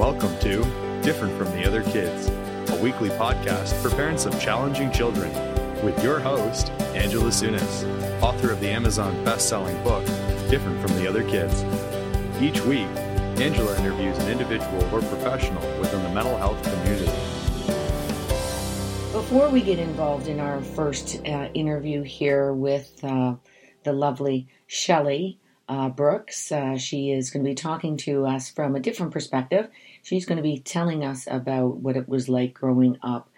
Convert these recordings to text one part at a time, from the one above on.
Welcome to Different from the Other Kids, a weekly podcast for parents of challenging children, with your host, Angela Sunas, author of the Amazon best-selling book, Different from the Other Kids. Each week, Angela interviews an individual or professional within the mental health community. Before we get involved in our first uh, interview here with uh, the lovely Shelley uh, Brooks, uh, she is going to be talking to us from a different perspective. She's going to be telling us about what it was like growing up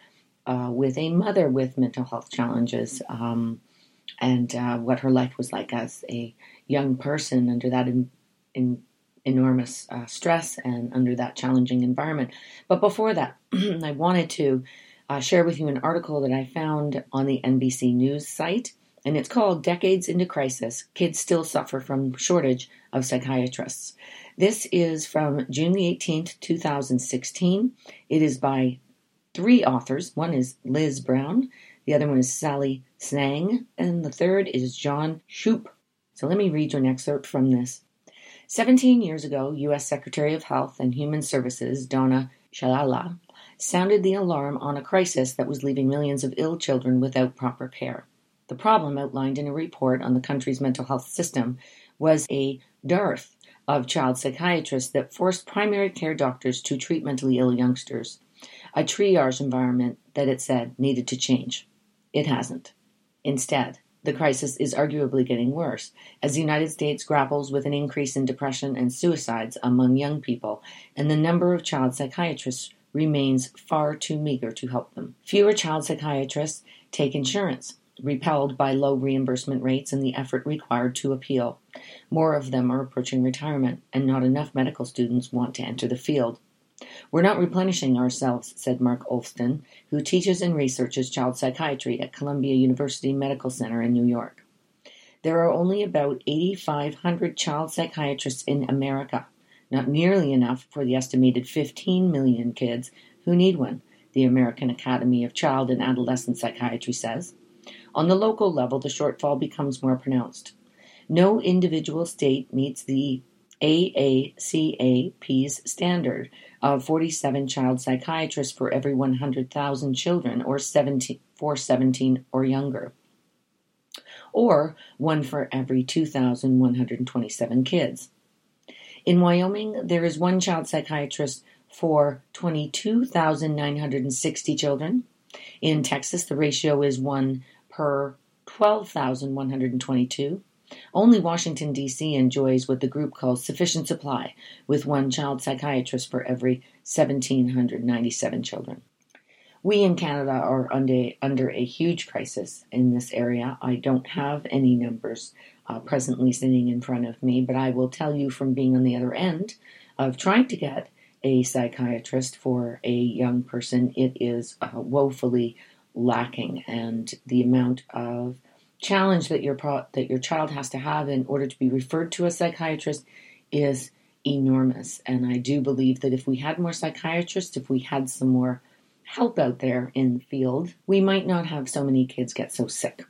uh, with a mother with mental health challenges um, and uh, what her life was like as a young person under that in, in enormous uh, stress and under that challenging environment. But before that, I wanted to uh, share with you an article that I found on the NBC News site, and it's called Decades into Crisis Kids Still Suffer from Shortage of Psychiatrists. This is from June the 18th, 2016. It is by three authors. One is Liz Brown, the other one is Sally Snang, and the third is John Shoup. So let me read you an excerpt from this. 17 years ago, U.S. Secretary of Health and Human Services Donna Shalala sounded the alarm on a crisis that was leaving millions of ill children without proper care. The problem, outlined in a report on the country's mental health system, was a dearth of child psychiatrists that forced primary care doctors to treat mentally ill youngsters. A triage environment that it said needed to change. It hasn't. Instead, the crisis is arguably getting worse as the United States grapples with an increase in depression and suicides among young people, and the number of child psychiatrists remains far too meager to help them. Fewer child psychiatrists take insurance, repelled by low reimbursement rates and the effort required to appeal. More of them are approaching retirement, and not enough medical students want to enter the field. We're not replenishing ourselves, said Mark Olfson, who teaches and researches child psychiatry at Columbia University Medical Center in New York. There are only about 8,500 child psychiatrists in America, not nearly enough for the estimated 15 million kids who need one, the American Academy of Child and Adolescent Psychiatry says. On the local level, the shortfall becomes more pronounced. No individual state meets the AACAP's standard of 47 child psychiatrists for every 100,000 children, or 17, for 17 or younger, or one for every 2,127 kids. In Wyoming, there is one child psychiatrist for 22,960 children. In Texas, the ratio is 1 per 12,122. Only Washington, D.C. enjoys what the group calls sufficient supply, with one child psychiatrist for every 1,797 children. We in Canada are under, under a huge crisis in this area. I don't have any numbers uh, presently sitting in front of me, but I will tell you from being on the other end of trying to get a psychiatrist for a young person, it is uh, woefully lacking, and the amount of challenge that your pro- that your child has to have in order to be referred to a psychiatrist is enormous. And I do believe that if we had more psychiatrists, if we had some more help out there in the field, we might not have so many kids get so sick.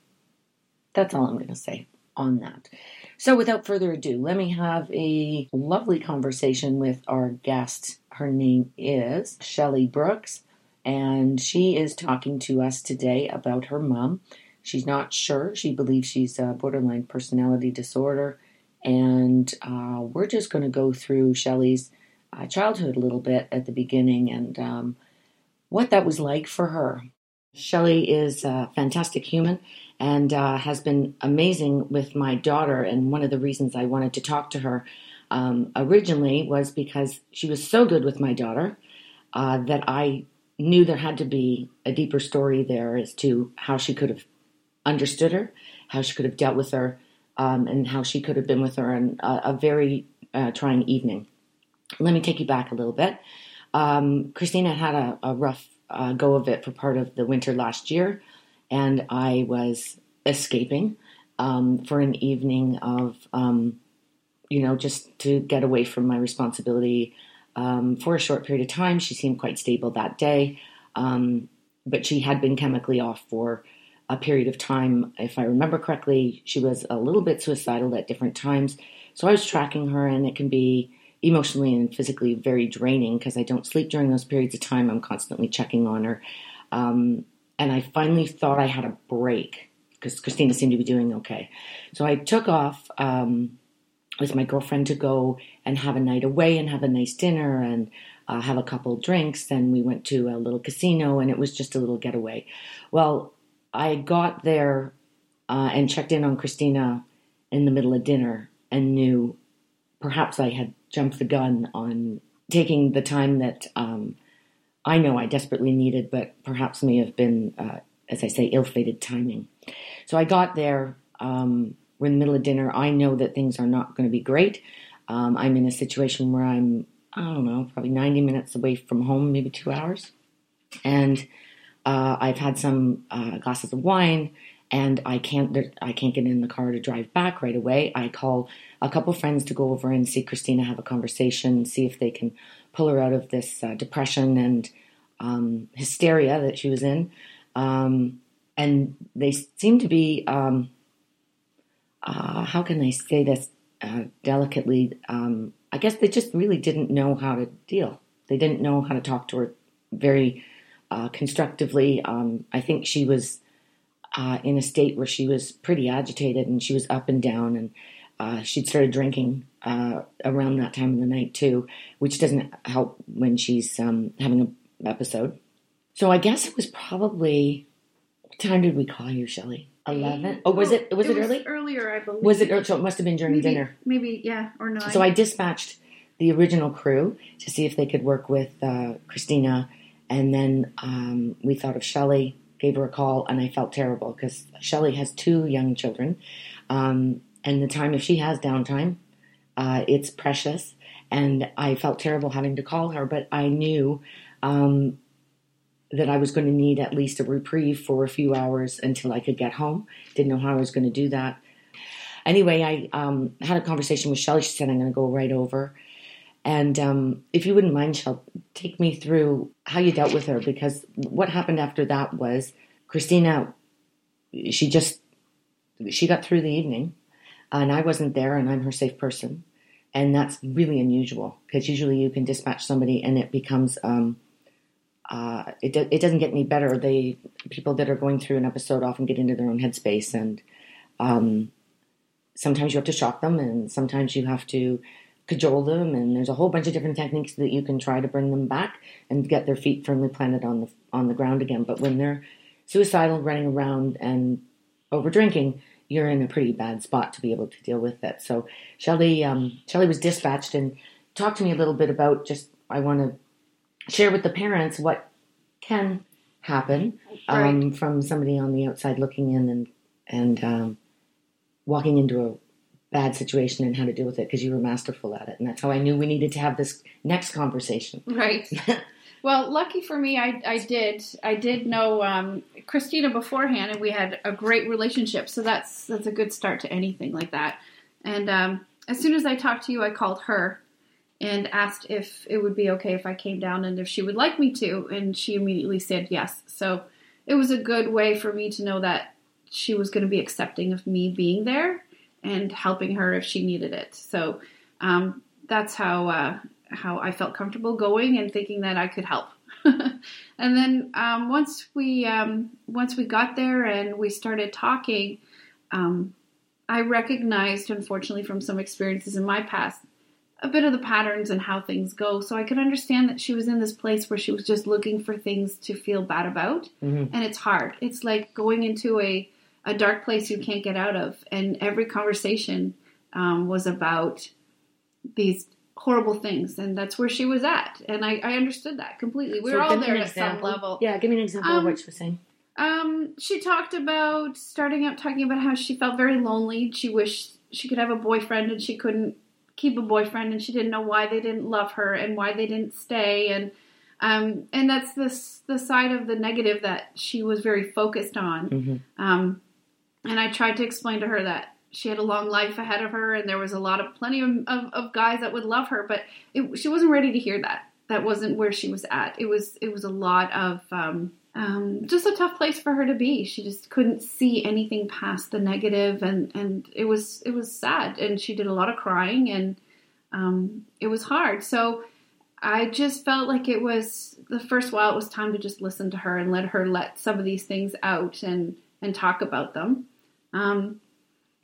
That's all I'm going to say on that. So, without further ado, let me have a lovely conversation with our guest. Her name is Shelley Brooks, and she is talking to us today about her mom. She's not sure. She believes she's a borderline personality disorder, and uh, we're just going to go through Shelley's uh, childhood a little bit at the beginning and um, what that was like for her. Shelley is a fantastic human and uh, has been amazing with my daughter. And one of the reasons I wanted to talk to her um, originally was because she was so good with my daughter uh, that I knew there had to be a deeper story there as to how she could have understood her, how she could have dealt with her, um, and how she could have been with her in a, a very uh, trying evening. Let me take you back a little bit. Um, Christina had a, a rough uh, go of it for part of the winter last year and I was escaping um, for an evening of, um, you know, just to get away from my responsibility um, for a short period of time. She seemed quite stable that day, um, but she had been chemically off for a period of time. If I remember correctly, she was a little bit suicidal at different times. So I was tracking her, and it can be emotionally and physically very draining because I don't sleep during those periods of time. I'm constantly checking on her. Um, and I finally thought I had a break because Christina seemed to be doing okay. So I took off um, with my girlfriend to go and have a night away and have a nice dinner and uh, have a couple drinks. Then we went to a little casino and it was just a little getaway. Well, I got there uh, and checked in on Christina in the middle of dinner and knew perhaps I had jumped the gun on taking the time that um, I know I desperately needed, but perhaps may have been, uh, as I say, ill fated timing. So I got there. Um, we're in the middle of dinner. I know that things are not going to be great. Um, I'm in a situation where I'm, I don't know, probably 90 minutes away from home, maybe two hours. And uh, I've had some uh, glasses of wine and I can't I can't get in the car to drive back right away. I call a couple friends to go over and see Christina, have a conversation, see if they can pull her out of this uh, depression and um, hysteria that she was in. Um, and they seem to be, um, uh, how can I say this uh, delicately? Um, I guess they just really didn't know how to deal. They didn't know how to talk to her very uh, constructively. Um, I think she was uh, in a state where she was pretty agitated and she was up and down and uh, she'd started drinking uh, around that time of the night too, which doesn't help when she's um, having an episode. So I guess it was probably what time did we call you, Shelley? Eleven? Oh, was Oh, it? Was it, was early? Earlier, I believe. Was it? So it must have been during maybe, dinner. Maybe, yeah, or nine. So I dispatched the original crew to see if they could work with uh, Christina, and then um, we thought of Shelley. Gave her a call, and I felt terrible because Shelley has two young children, um, and the time if she has downtime, uh, it's precious. And I felt terrible having to call her, but I knew um, that I was going to need at least a reprieve for a few hours until I could get home. Didn't know how I was going to do that. Anyway, I um, had a conversation with Shelley. She said, I'm going to go right over. And um, if you wouldn't mind, Shell, take me through how you dealt with her because what happened after that was Christina, she just, she got through the evening and I wasn't there and I'm her safe person. And that's really unusual because usually you can dispatch somebody and it becomes, um, uh, it, do- it doesn't get any better. They, people that are going through an episode often get into their own headspace and um, sometimes you have to shock them and sometimes you have to cajole them. And there's a whole bunch of different techniques that you can try to bring them back and get their feet firmly planted on the on the ground again. But when they're suicidal running around and over drinking you're in a pretty bad spot to be able to deal with it. So Shelley um, Shelley was dispatched and talk to me a little bit about just I want to share with the parents what can happen um, from somebody on the outside looking in and and um, walking into a bad situation and how to deal with it because you were masterful at it. And that's how I knew we needed to have this next conversation. Right. well, lucky for me, I, I did. I did know um, Christina beforehand, and we had a great relationship. So that's that's a good start to anything like that. And um, as soon as I talked to you, I called her and asked if it would be okay if I came down and if she would like me to, and she immediately said yes. So it was a good way for me to know that she was going to be accepting of me being there and helping her if she needed it. So um, that's how uh, how I felt comfortable going and thinking that I could help. and then um, once we um, once we got there and we started talking, um, I recognized, unfortunately, from some experiences in my past, a bit of the patterns and how things go. So I could understand that she was in this place where she was just looking for things to feel bad about, Mhm. and it's hard. It's like going into a a dark place you can't get out of. And every conversation um, was about these horrible things, and that's where she was at. And I, I understood that completely. We So were all there an at some level. Yeah, give me an example of Um, what she was saying. Um, she talked about starting out talking about how she felt very lonely. She wished she could have a boyfriend and she couldn't keep a boyfriend, and she didn't know why they didn't love her and why they didn't stay. And um, and that's this the side of the negative that she was very focused on. Mhm. Um, and I tried to explain to her that she had a long life ahead of her, and there was a lot of plenty of, of, of guys that would love her, but it, she wasn't ready to hear that. That wasn't where she was at. It was it was a lot of um, um, just a tough place for her to be. She just couldn't see anything past the negative, and and it was it was sad. And she did a lot of crying, and um, it was hard. So I just felt like it was the first while it was time to just listen to her and let her let some of these things out and and talk about them. Um,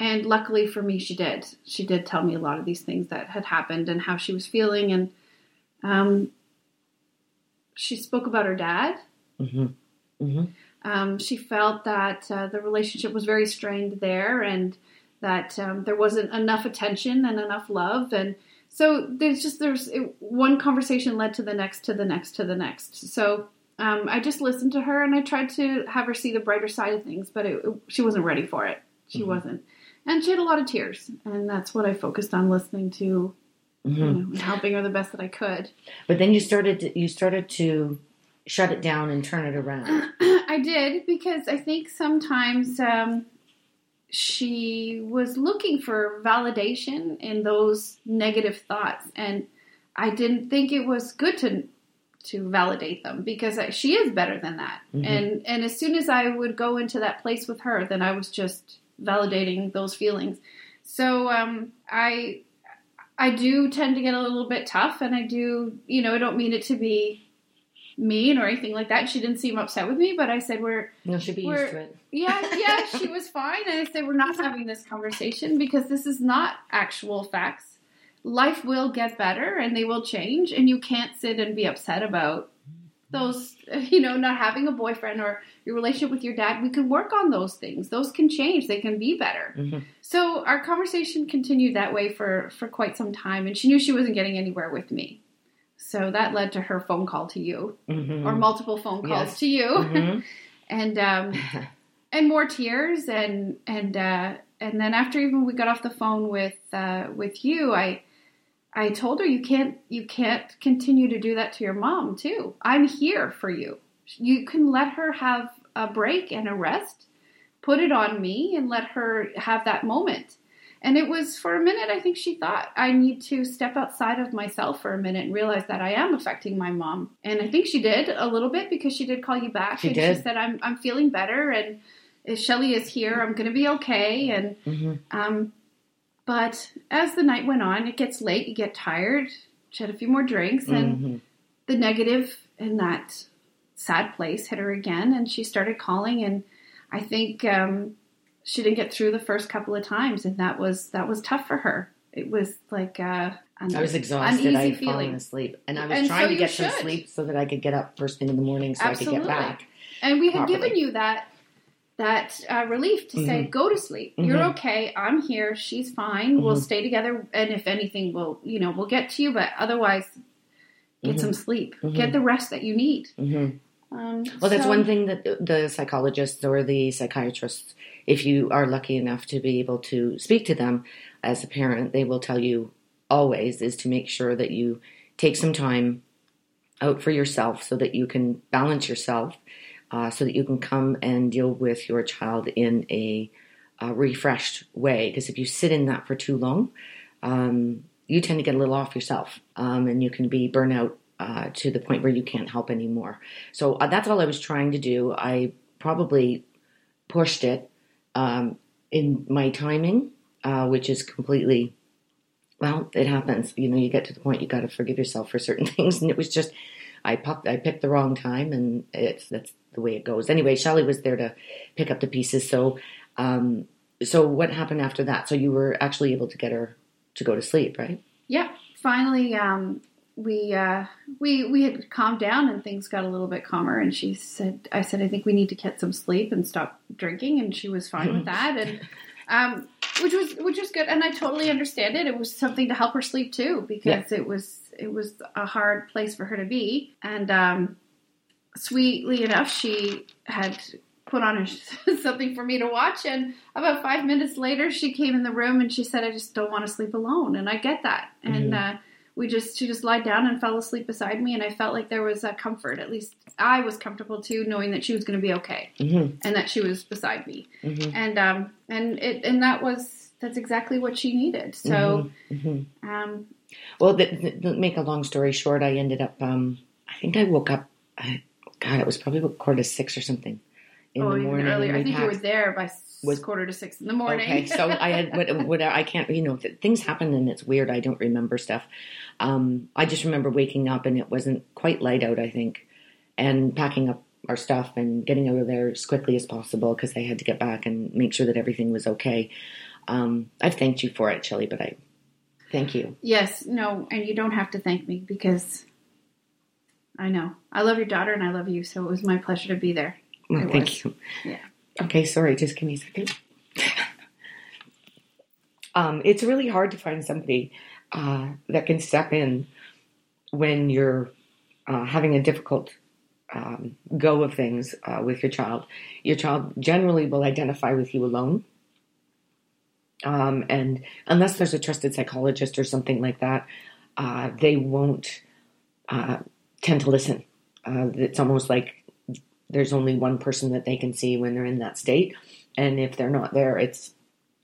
and luckily for me, she did. She did tell me a lot of these things that had happened and how she was feeling. And um, she spoke about her dad. Mm-hmm. Mm-hmm. Um, she felt that uh, the relationship was very strained there and that um, there wasn't enough attention and enough love. And so there's just, there's it, one conversation led to the next, to the next, to the next. So um, I just listened to her and I tried to have her see the brighter side of things, but it, it, she wasn't ready for it. She mm-hmm. wasn't and she had a lot of tears, and that's what I focused on listening to, mm-hmm. you know, helping her the best that I could. But then you started to, you started to shut it down and turn it around. I did because I think sometimes um, she was looking for validation in those negative thoughts, and I didn't think it was good to to validate them because she is better than that. Mm-hmm. And and as soon as I would go into that place with her, then I was just validating those feelings. So um, I I do tend to get a little bit tough, and I do you know I don't mean it to be mean or anything like that. She didn't seem upset with me, but I said we're no, she'd be used to it. Yeah, yeah, she was fine, and I said we're not having this conversation because this is not actual facts. Life will get better, and they will change, and you can't sit and be upset about those you know not having a boyfriend or your relationship with your dad we can work on those things those can change they can be better mm-hmm. so our conversation continued that way for for quite some time and she knew she wasn't getting anywhere with me so that led to her phone call to you mm-hmm. or multiple phone calls yes. to you mm-hmm. and um and more tears and and uh and then after even we got off the phone with uh with you i I told her you can't you can't continue to do that to your mom too. I'm here for you. You can let her have a break and a rest. Put it on me and let her have that moment. And it was for a minute, I think she thought I need to step outside of myself for a minute and realize that I am affecting my mom. And I think she did a little bit because she did call you back she and did. she said, I'm, I'm feeling better and Shelley is here. I'm going to be okay. And mm-hmm. um, but as the night went on, it gets late, you get tired, she had a few more drinks, and mm-hmm. the negative in that sad place hit her again, and she started calling. And I think um, she didn't get through the first couple of times, and that was that was tough for her. It was like uh, I was exhausted. I had fallen asleep, and I was and trying so to get some sleep so that I could get up first thing in the morning so Absolutely. I could get back. And we had properly. given you that that uh, relief to mm-hmm. say, go to sleep. Mm-hmm. You're okay. I'm here. She's fine. Mm-hmm. We'll stay together. And if anything, we'll, you know, we'll get to you. But otherwise, get mm-hmm. some sleep. Mm-hmm. Get the rest that you need. Um, well, that's so, one thing that the psychologists or the psychiatrists, if you are lucky enough to be able to speak to them as a parent, they will tell you always is to make sure that you take some time out for yourself so that you can balance yourself uh, so that you can come and deal with your child in a, a refreshed way. Because if you sit in that for too long, um, you tend to get a little off yourself um, and you can be burnout uh, to the point where you can't help anymore. So uh, that's all I was trying to do. I probably pushed it um, in my timing, uh, which is completely well, it happens. You know, you get to the point you got to forgive yourself for certain things, and it was just I popped, I picked the wrong time, and it's that's the way it goes. Anyway, Shelley was there to pick up the pieces. So, um, so what happened after that? So you were actually able to get her to go to sleep, right? Yeah. Finally, um, we uh, we we had calmed down and things got a little bit calmer. And she said, "I said I think we need to get some sleep and stop drinking." And she was fine with that. And um, which was which was good. And I totally understand it. It was something to help her sleep too because yeah. it was it was a hard place for her to be. And um, sweetly enough, she had put on a, something for me to watch. And about five minutes later, she came in the room and she said, "I just don't want to sleep alone." And I get that. Mm-hmm. And uh, we just she just lied down and fell asleep beside me, and I felt like there was a comfort. At least I was comfortable too, knowing that she was going to be okay mm-hmm. and that she was beside me. Mm-hmm. And um and it and that was that's exactly what she needed. So, mm-hmm. Mm-hmm. um, well, the, the, make a long story short, I ended up. Um, I think I woke up. I, God, it was probably about quarter to six or something in oh, the even morning. earlier. I think you were there by Was- quarter to six in the morning. Okay, so I had what, what I can't, you know, th- things happen and it's weird. I don't remember stuff. Um, I just remember waking up and it wasn't quite light out. I think, and packing up our stuff and getting out of there as quickly as possible because I had to get back and make sure that everything was okay. Um, I've thanked you for it, Shelley, but I thank you. Yes, no, and you don't have to thank me because I know I love your daughter and I love you, so it was my pleasure to be there. Well, It thank was. you. Yeah. Okay, sorry. Just give me a second. um, it's really hard to find somebody uh, that can step in when you're uh, having a difficult um, go of things uh, with your child. Your child generally will identify with you alone. Um, and unless there's a trusted psychologist or something like that, uh, they won't uh, tend to listen. Uh, it's almost like there's only one person that they can see when they're in that state. And if they're not there, it's,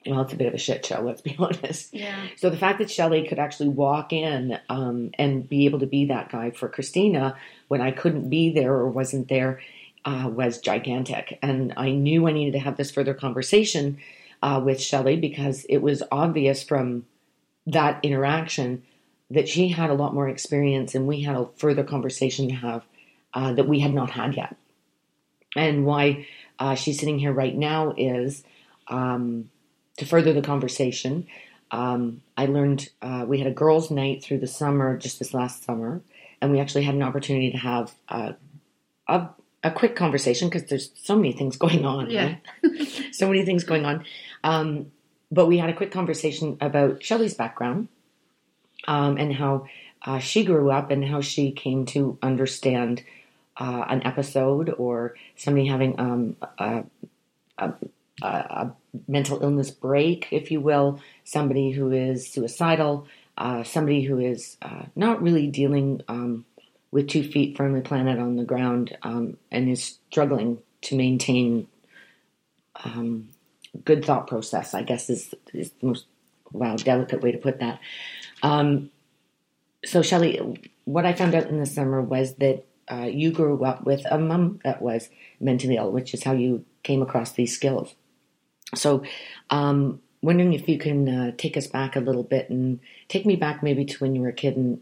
well, it's a bit of a shit show, let's be honest. Yeah. So the fact that Shelley could actually walk in um, and be able to be that guy for Christina when I couldn't be there or wasn't there uh, was gigantic. And I knew I needed to have this further conversation uh, with Shelley because it was obvious from that interaction that she had a lot more experience and we had a further conversation to have uh, that we had not had yet. And why uh, she's sitting here right now is um, to further the conversation. Um, I learned uh, we had a girls' night through the summer, just this last summer, and we actually had an opportunity to have uh, a, a quick conversation because there's so many things going on. Yeah. right? so many things going on. Um, but we had a quick conversation about Shelley's background um, and how uh, she grew up and how she came to understand uh, an episode or somebody having um, a, a, a, mental illness break, if you will, somebody who is suicidal, uh, somebody who is uh, not really dealing um, with two feet firmly planted on the ground um, and is struggling to maintain um, good thought process, I guess is, is the most, wow, delicate way to put that. Um, so, Shelley, what I found out in the summer was that uh, you grew up with a mum that was mentally ill, which is how you came across these skills. So, um, wondering if you can uh, take us back a little bit and take me back maybe to when you were a kid and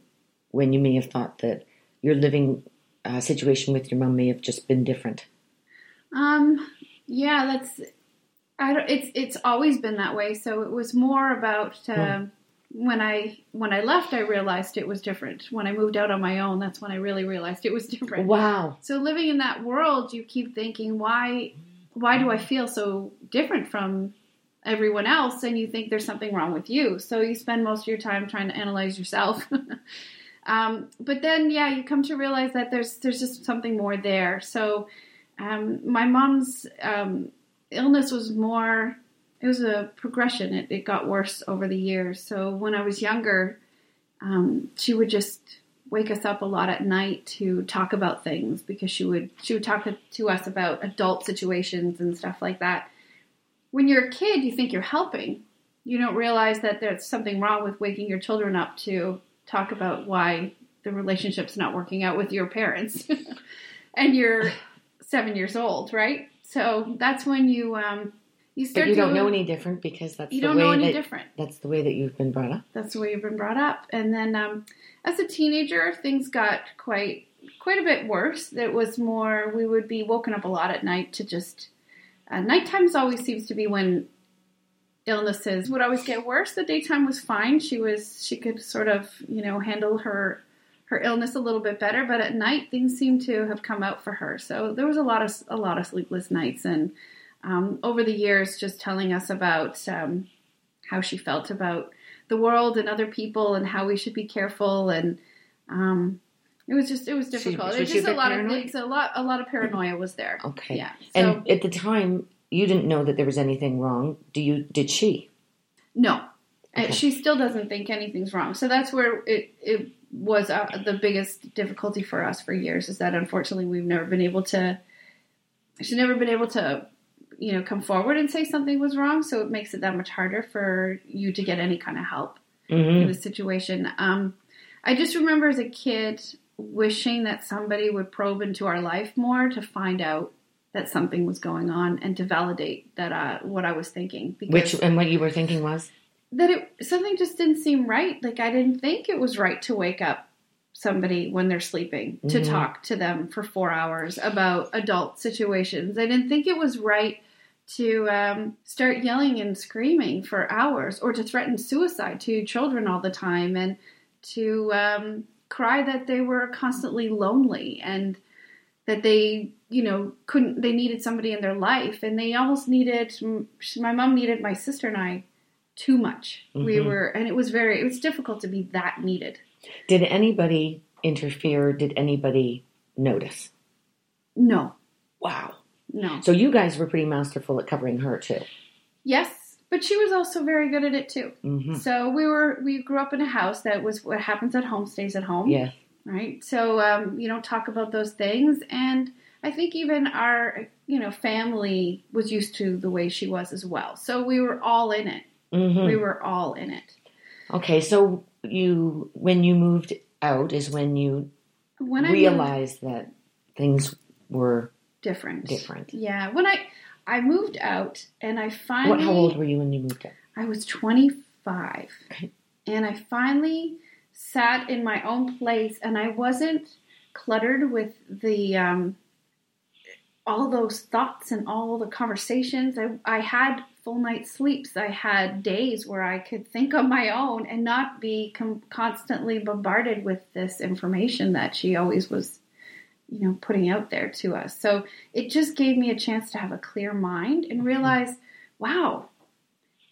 when you may have thought that your living uh, situation with your mum may have just been different. Um. Yeah. That's. I don't. It's it's always been that way. So it was more about um, when I when I left. I realized it was different. When I moved out on my own, that's when I really realized it was different. Wow. So living in that world, you keep thinking, why why do I feel so different from everyone else? And you think there's something wrong with you. So you spend most of your time trying to analyze yourself. um, but then, yeah, you come to realize that there's there's just something more there. So um, my mom's um, illness was more. It was a progression. It, it got worse over the years. So when I was younger, um, she would just wake us up a lot at night to talk about things because she would she would talk to us about adult situations and stuff like that. When you're a kid, you think you're helping. You don't realize that there's something wrong with waking your children up to talk about why the relationship's not working out with your parents, and you're seven years old, right? So that's when you um, you start. But you don't know any different because that's You the don't way know any that, different. That's the way that you've been brought up. that's the way you've been brought up. And then um, as a teenager, things got quite quite a bit worse. It was more we would be woken up a lot at night to just uh, nighttimes always seems to be when illnesses would always get worse. The daytime was fine. She was she could sort of you know handle her her illness a little bit better, but at night things seemed to have come out for her. So there was a lot of a lot of sleepless nights and. Um, over the years, just telling us about um, how she felt about the world and other people and how we should be careful and um, it was just it was difficult. was it was she a just a lot paranoid? of it's a lot a lot of paranoia was there. Okay. Yeah. So And at the time, you didn't know that there was anything wrong. Do you? Did she? no, Uh, Okay. she still doesn't think anything's wrong. So that's where it it was uh, the biggest difficulty for us for years is that unfortunately we've never been able to. She's never been able to you know come forward and say something was wrong so it makes it that much harder for you to get any kind of help in Mm-hmm. the situation. Um, I just remember as a kid wishing that somebody would probe into our life more to find out that something was going on and to validate that uh, what I was thinking. Which and what you were thinking was that it something just didn't seem right. Like I didn't think it was right to wake up somebody when they're sleeping to Mhm. talk to them for four hours about adult situations. I didn't think it was right to um, start yelling and screaming for hours or to threaten suicide to children all the time and to um, cry that they were constantly lonely and that they you know couldn't they needed somebody in their life and they almost needed my mom needed my sister and i too much we Mhm. were and it was very it was difficult to be that needed did anybody interfere? Did anybody notice? no Wow. No. So you guys were pretty masterful at covering her too. yes but she was also very good at it too. Hmm so we were we grew up in a house that was what happens at home stays at home. Yes. right? So um, you don't talk about those things and i think even our you know family was used to the way she was as well. So we were all in it. Hmm we were all in it. Okay, so you when you moved out is when you when i moved, realized that things were different different. yeah when i i moved out and i finally What? How old were you when you moved out? i was 25 Okay. and i finally sat in my own place and i wasn't cluttered with the um all those thoughts and all the conversations i i had full night sleeps i had days where i could think on my own and not be com- constantly bombarded with this information that she always was you know putting out there to us. So it just gave me a chance to have a clear mind and realize wow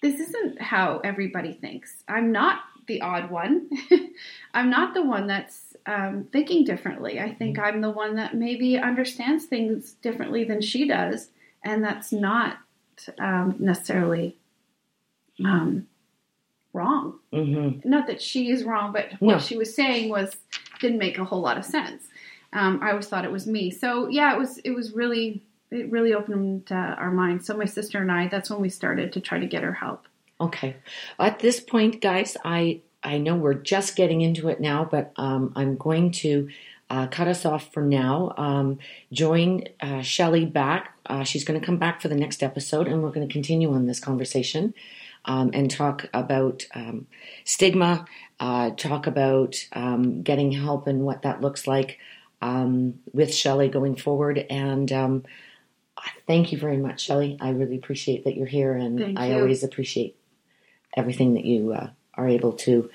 this isn't how everybody thinks. I'm not the odd one. I'm not the one that's um, thinking differently. I think i'm the one that maybe understands things differently than she does and that's not um, necessarily um, wrong. Hmm not that she is wrong, but what No. she was saying was didn't make a whole lot of sense. Um, I always thought it was me. So yeah, it was it was really it really opened uh, our minds. So my sister and I, that's when we started to try to get her help. Okay. At this point, guys, I I know we're just getting into it now, but um, I'm going to uh, cut us off for now. Um, join uh, Shelley back. Uh, she's going to come back for the next episode, and we're going to continue on this conversation um, and talk about um, stigma, uh, talk about um, getting help and what that looks like um, with Shelley going forward. And um, thank you very much, Shelley. I really appreciate that you're here, and Thank I you. always appreciate everything that you uh, are able to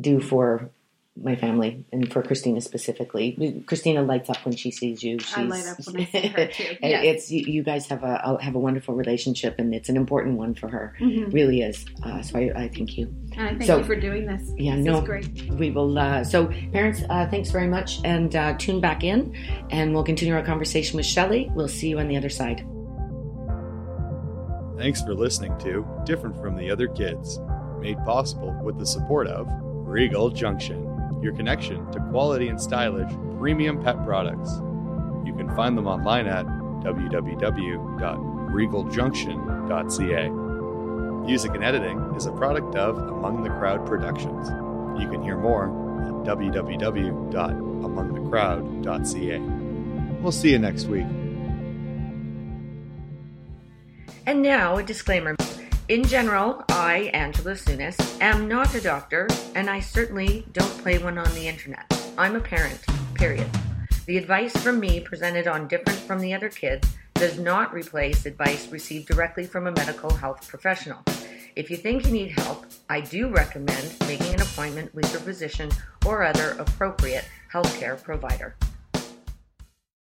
do for my family and for Christina specifically. Christina lights up when she sees you. I light up when I see her too. Yes. It's you, you guys have a have a wonderful relationship, and it's an important one for her. Mhm. Really is. Uh, so I, I thank you. And I thank So- you for doing this. Yeah, this no. is great. We will. Uh, so parents, uh, thanks very much, and uh, tune back in, and we'll continue our conversation with Shelley. We'll see you on the other side. Thanks for listening to Different from the Other Kids, made possible with the support of Regal Junction, your connection to quality and stylish premium pet products. You can find them online at www.regaljunction.ca. Music and editing is a product of Among the Crowd Productions. You can hear more at www.amongthecrowd.ca. We'll see you next week. And now a disclaimer. In general, I, Angela Sunis, am not a doctor, and I certainly don't play one on the internet. I'm a parent, period. The advice from me presented on Different from the Other Kids does not replace advice received directly from a medical health professional. If you think you need help, I do recommend making an appointment with your physician or other appropriate healthcare provider.